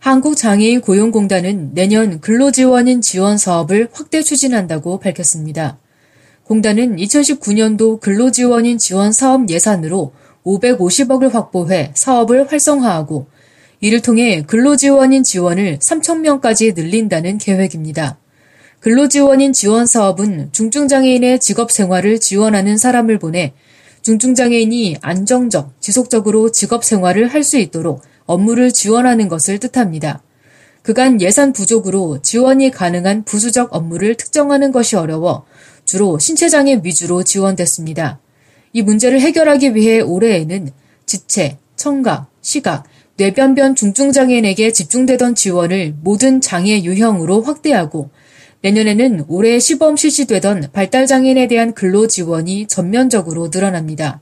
한국장애인 고용공단은 내년 근로지원인 지원 사업을 확대 추진한다고 밝혔습니다. 공단은 2019년도 근로지원인 지원 사업 예산으로 550억을 확보해 사업을 활성화하고 이를 통해 근로지원인 지원을 3,000명까지 늘린다는 계획입니다. 근로지원인 지원 사업은 중증장애인의 직업 생활을 지원하는 사람을 보내 중증장애인이 안정적, 지속적으로 직업 생활을 할 수 있도록 업무를 지원하는 것을 뜻합니다. 그간 예산 부족으로 지원이 가능한 부수적 업무를 특정하는 것이 어려워 주로 신체장애 위주로 지원됐습니다. 이 문제를 해결하기 위해 올해에는 지체, 청각, 시각, 뇌변변 중증장애인에게 집중되던 지원을 모든 장애 유형으로 확대하고 내년에는 올해 시범 실시되던 발달장애인에 대한 근로 지원이 전면적으로 늘어납니다.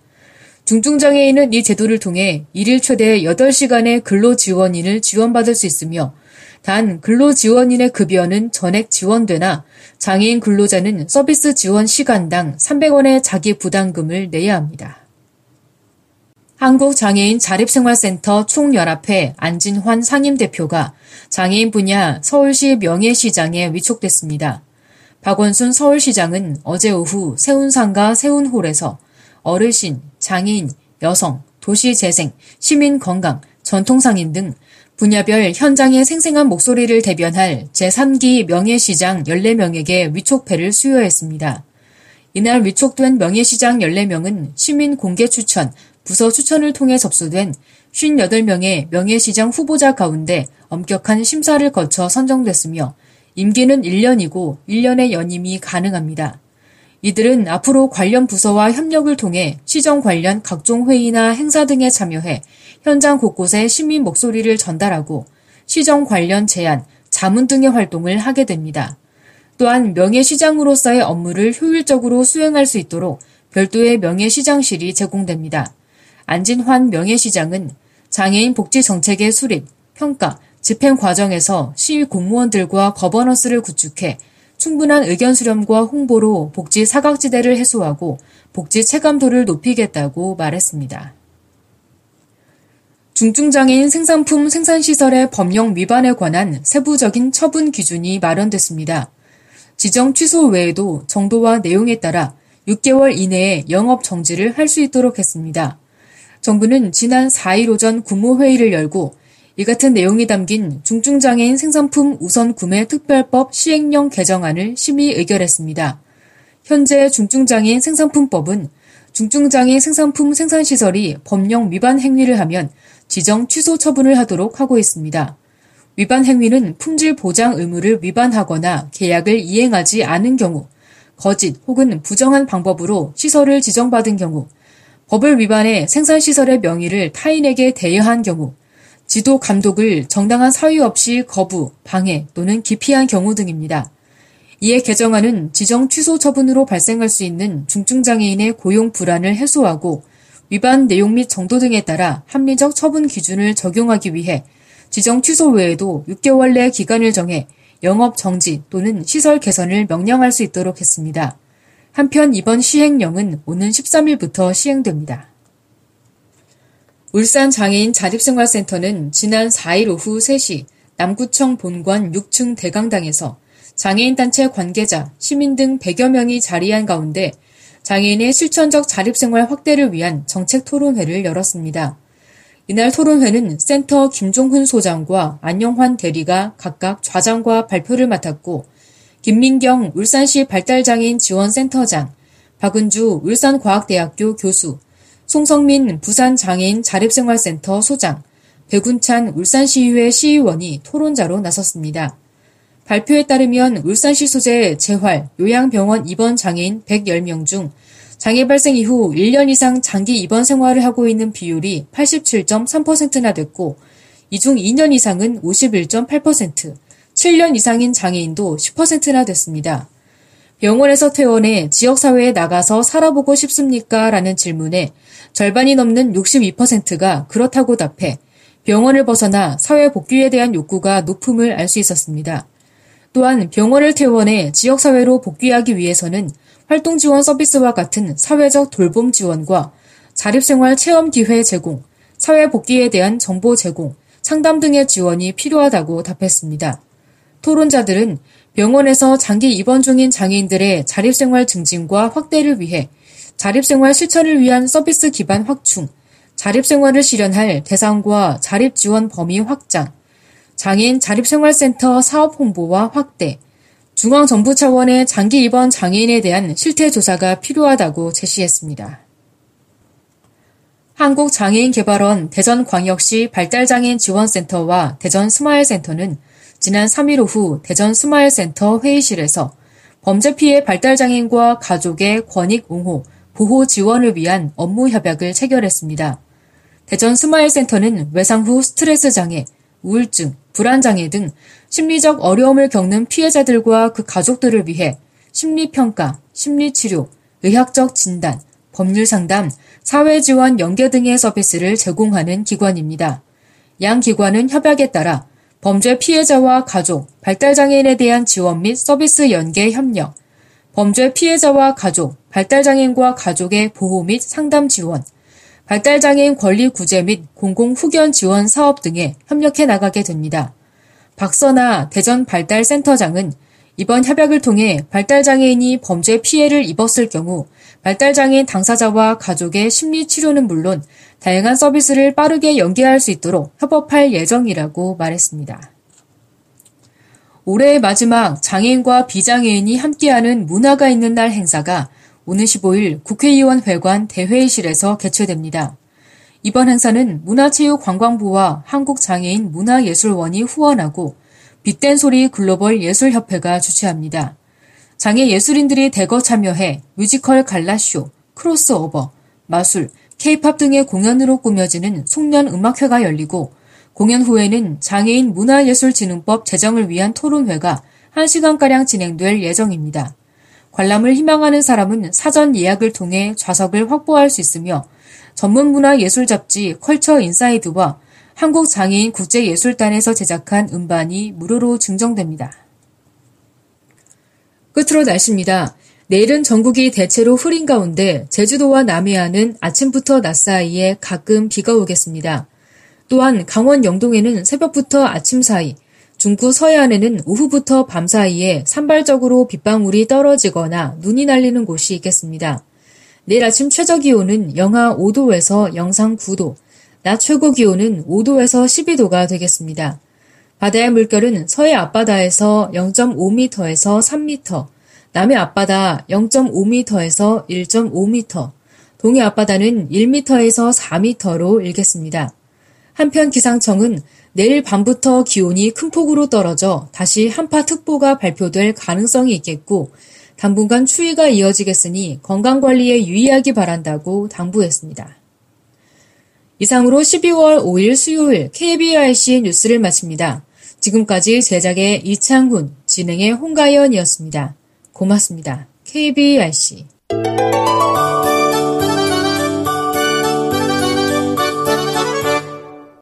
중증장애인은 이 제도를 통해 일일 최대 8시간의 근로지원인을 지원받을 수 있으며 단 근로지원인의 급여는 전액 지원되나 장애인 근로자는 서비스 지원 시간당 300원의 자기 부담금을 내야 합니다. 한국장애인 자립생활센터 총연합회 안진환 상임대표가 장애인 분야 서울시 명예시장에 위촉됐습니다. 박원순 서울시장은 어제 오후 세운상가 세운홀에서 어르신, 장애인, 여성, 도시재생, 시민건강, 전통상인 등 분야별 현장의 생생한 목소리를 대변할 제3기 명예시장 14명에게 위촉패를 수여했습니다. 이날 위촉된 명예시장 14명은 시민 공개 추천, 부서 추천을 통해 접수된 58명의 명예시장 후보자 가운데 엄격한 심사를 거쳐 선정됐으며 임기는 1년이고 1년의 연임이 가능합니다. 이들은 앞으로 관련 부서와 협력을 통해 시정 관련 각종 회의나 행사 등에 참여해 현장 곳곳에 시민 목소리를 전달하고 시정 관련 제안, 자문 등의 활동을 하게 됩니다. 또한 명예시장으로서의 업무를 효율적으로 수행할 수 있도록 별도의 명예시장실이 제공됩니다. 안진환 명예시장은 장애인 복지 정책의 수립, 평가, 집행 과정에서 시위 공무원들과 거버넌스를 구축해 충분한 의견 수렴과 홍보로 복지 사각지대를 해소하고 복지 체감도를 높이겠다고 말했습니다. 중증장애인 생산품 생산시설의 법령 위반에 관한 세부적인 처분 기준이 마련됐습니다. 지정 취소 외에도 정도와 내용에 따라 6개월 이내에 영업 정지를 할 수 있도록 했습니다. 정부는 지난 4일 오전 국무회의를 열고 이 같은 내용이 담긴 중증장애인 생산품 우선 구매 특별법 시행령 개정안을 심의 의결했습니다. 현재 중증장애인 생산품법은 중증장애인 생산품 생산시설이 법령 위반 행위를 하면 지정 취소 처분을 하도록 하고 있습니다. 위반 행위는 품질 보장 의무를 위반하거나 계약을 이행하지 않은 경우, 거짓 혹은 부정한 방법으로 시설을 지정받은 경우, 법을 위반해 생산시설의 명의를 타인에게 대여한 경우, 지도 감독을 정당한 사유 없이 거부, 방해 또는 기피한 경우 등입니다. 이에 개정안은 지정 취소 처분으로 발생할 수 있는 중증장애인의 고용 불안을 해소하고 위반 내용 및 정도 등에 따라 합리적 처분 기준을 적용하기 위해 지정 취소 외에도 6개월 내 기간을 정해 영업 정지 또는 시설 개선을 명령할 수 있도록 했습니다. 한편 이번 시행령은 오는 13일부터 시행됩니다. 울산 장애인 자립생활센터는 지난 4일 오후 3시 남구청 본관 6층 대강당에서 장애인 단체 관계자, 시민 등 100여 명이 자리한 가운데 장애인의 실천적 자립생활 확대를 위한 정책 토론회를 열었습니다. 이날 토론회는 센터 김종훈 소장과 안영환 대리가 각각 좌장과 발표를 맡았고 김민경 울산시 발달장애인 지원센터장, 박은주 울산과학대학교 교수, 송성민 부산장애인 자립생활센터 소장, 백운찬 울산시의회 시의원이 토론자로 나섰습니다. 발표에 따르면 울산시 소재 재활, 요양병원 입원 장애인 110명 중 장애 발생 이후 1년 이상 장기 입원 생활을 하고 있는 비율이 87.3%나 됐고, 이 중 2년 이상은 51.8%, 7년 이상인 장애인도 10%나 됐습니다. 병원에서 퇴원해 지역사회에 나가서 살아보고 싶습니까? 라는 질문에 절반이 넘는 62%가 그렇다고 답해 병원을 벗어나 사회 복귀에 대한 욕구가 높음을 알 수 있었습니다. 또한 병원을 퇴원해 지역사회로 복귀하기 위해서는 활동 지원 서비스와 같은 사회적 돌봄 지원과 자립생활 체험 기회 제공, 사회 복귀에 대한 정보 제공, 상담 등의 지원이 필요하다고 답했습니다. 토론자들은 병원에서 장기 입원 중인 장애인들의 자립생활 증진과 확대를 위해 자립생활 실천을 위한 서비스 기반 확충, 자립생활을 실현할 대상과 자립지원 범위 확장, 장애인 자립생활센터 사업 홍보와 확대, 중앙정부 차원의 장기 입원 장애인에 대한 실태 조사가 필요하다고 제시했습니다. 한국장애인개발원 대전광역시 발달장애인 지원센터와 대전 스마일센터는 지난 3일 오후 대전 스마일센터 회의실에서 범죄 피해 발달장애인과 가족의 권익 옹호, 보호 지원을 위한 업무 협약을 체결했습니다. 대전 스마일센터는 외상 후 스트레스 장애, 우울증, 불안 장애 등 심리적 어려움을 겪는 피해자들과 그 가족들을 위해 심리평가, 심리치료, 의학적 진단, 법률 상담, 사회 지원 연계 등의 서비스를 제공하는 기관입니다. 양 기관은 협약에 따라 범죄 피해자와 가족, 발달장애인에 대한 지원 및 서비스 연계 협력, 범죄 피해자와 가족, 발달장애인과 가족의 보호 및 상담 지원, 발달장애인 권리 구제 및 공공 후견 지원 사업 등에 협력해 나가게 됩니다. 박선아 대전 발달센터장은 이번 협약을 통해 발달장애인이 범죄 피해를 입었을 경우 발달장애인 당사자와 가족의 심리치료는 물론 다양한 서비스를 빠르게 연계할 수 있도록 협업할 예정이라고 말했습니다. 올해의 마지막 장애인과 비장애인이 함께하는 문화가 있는 날 행사가 오는 15일 국회의원 회관 대회의실에서 개최됩니다. 이번 행사는 문화체육관광부와 한국장애인 문화예술원이 후원하고 빛된 소리 글로벌 예술협회가 주최합니다. 장애 예술인들이 대거 참여해 뮤지컬 갈라쇼, 크로스오버, 마술, 케이팝 등의 공연으로 꾸며지는 송년 음악회가 열리고 공연 후에는 장애인 문화예술진흥법 제정을 위한 토론회가 1시간가량 진행될 예정입니다. 관람을 희망하는 사람은 사전 예약을 통해 좌석을 확보할 수 있으며 전문문화예술 잡지 컬처 인사이드와 한국장애인 국제예술단에서 제작한 음반이 무료로 증정됩니다. 끝으로 날씨입니다. 내일은 전국이 대체로 흐린 가운데 제주도와 남해안은 아침부터 낮 사이에 가끔 비가 오겠습니다. 또한 강원 영동에는 새벽부터 아침 사이, 중구 서해안에는 오후부터 밤 사이에 산발적으로 빗방울이 떨어지거나 눈이 날리는 곳이 있겠습니다. 내일 아침 최저 기온은 영하 5도에서 영상 9도, 낮 최고 기온은 5도에서 12도가 되겠습니다. 바다의 물결은 서해 앞바다에서 0.5m에서 3m, 남해 앞바다 0.5m에서 1.5m, 동해 앞바다는 1m에서 4m로 일겠습니다. 한편 기상청은 내일 밤부터 기온이 큰 폭으로 떨어져 다시 한파특보가 발표될 가능성이 있겠고 당분간 추위가 이어지겠으니 건강관리에 유의하기 바란다고 당부했습니다. 이상으로 12월 5일 수요일 KBRC 뉴스를 마칩니다. 지금까지 제작의 이창훈, 진행의 홍가연이었습니다. 고맙습니다. KBRC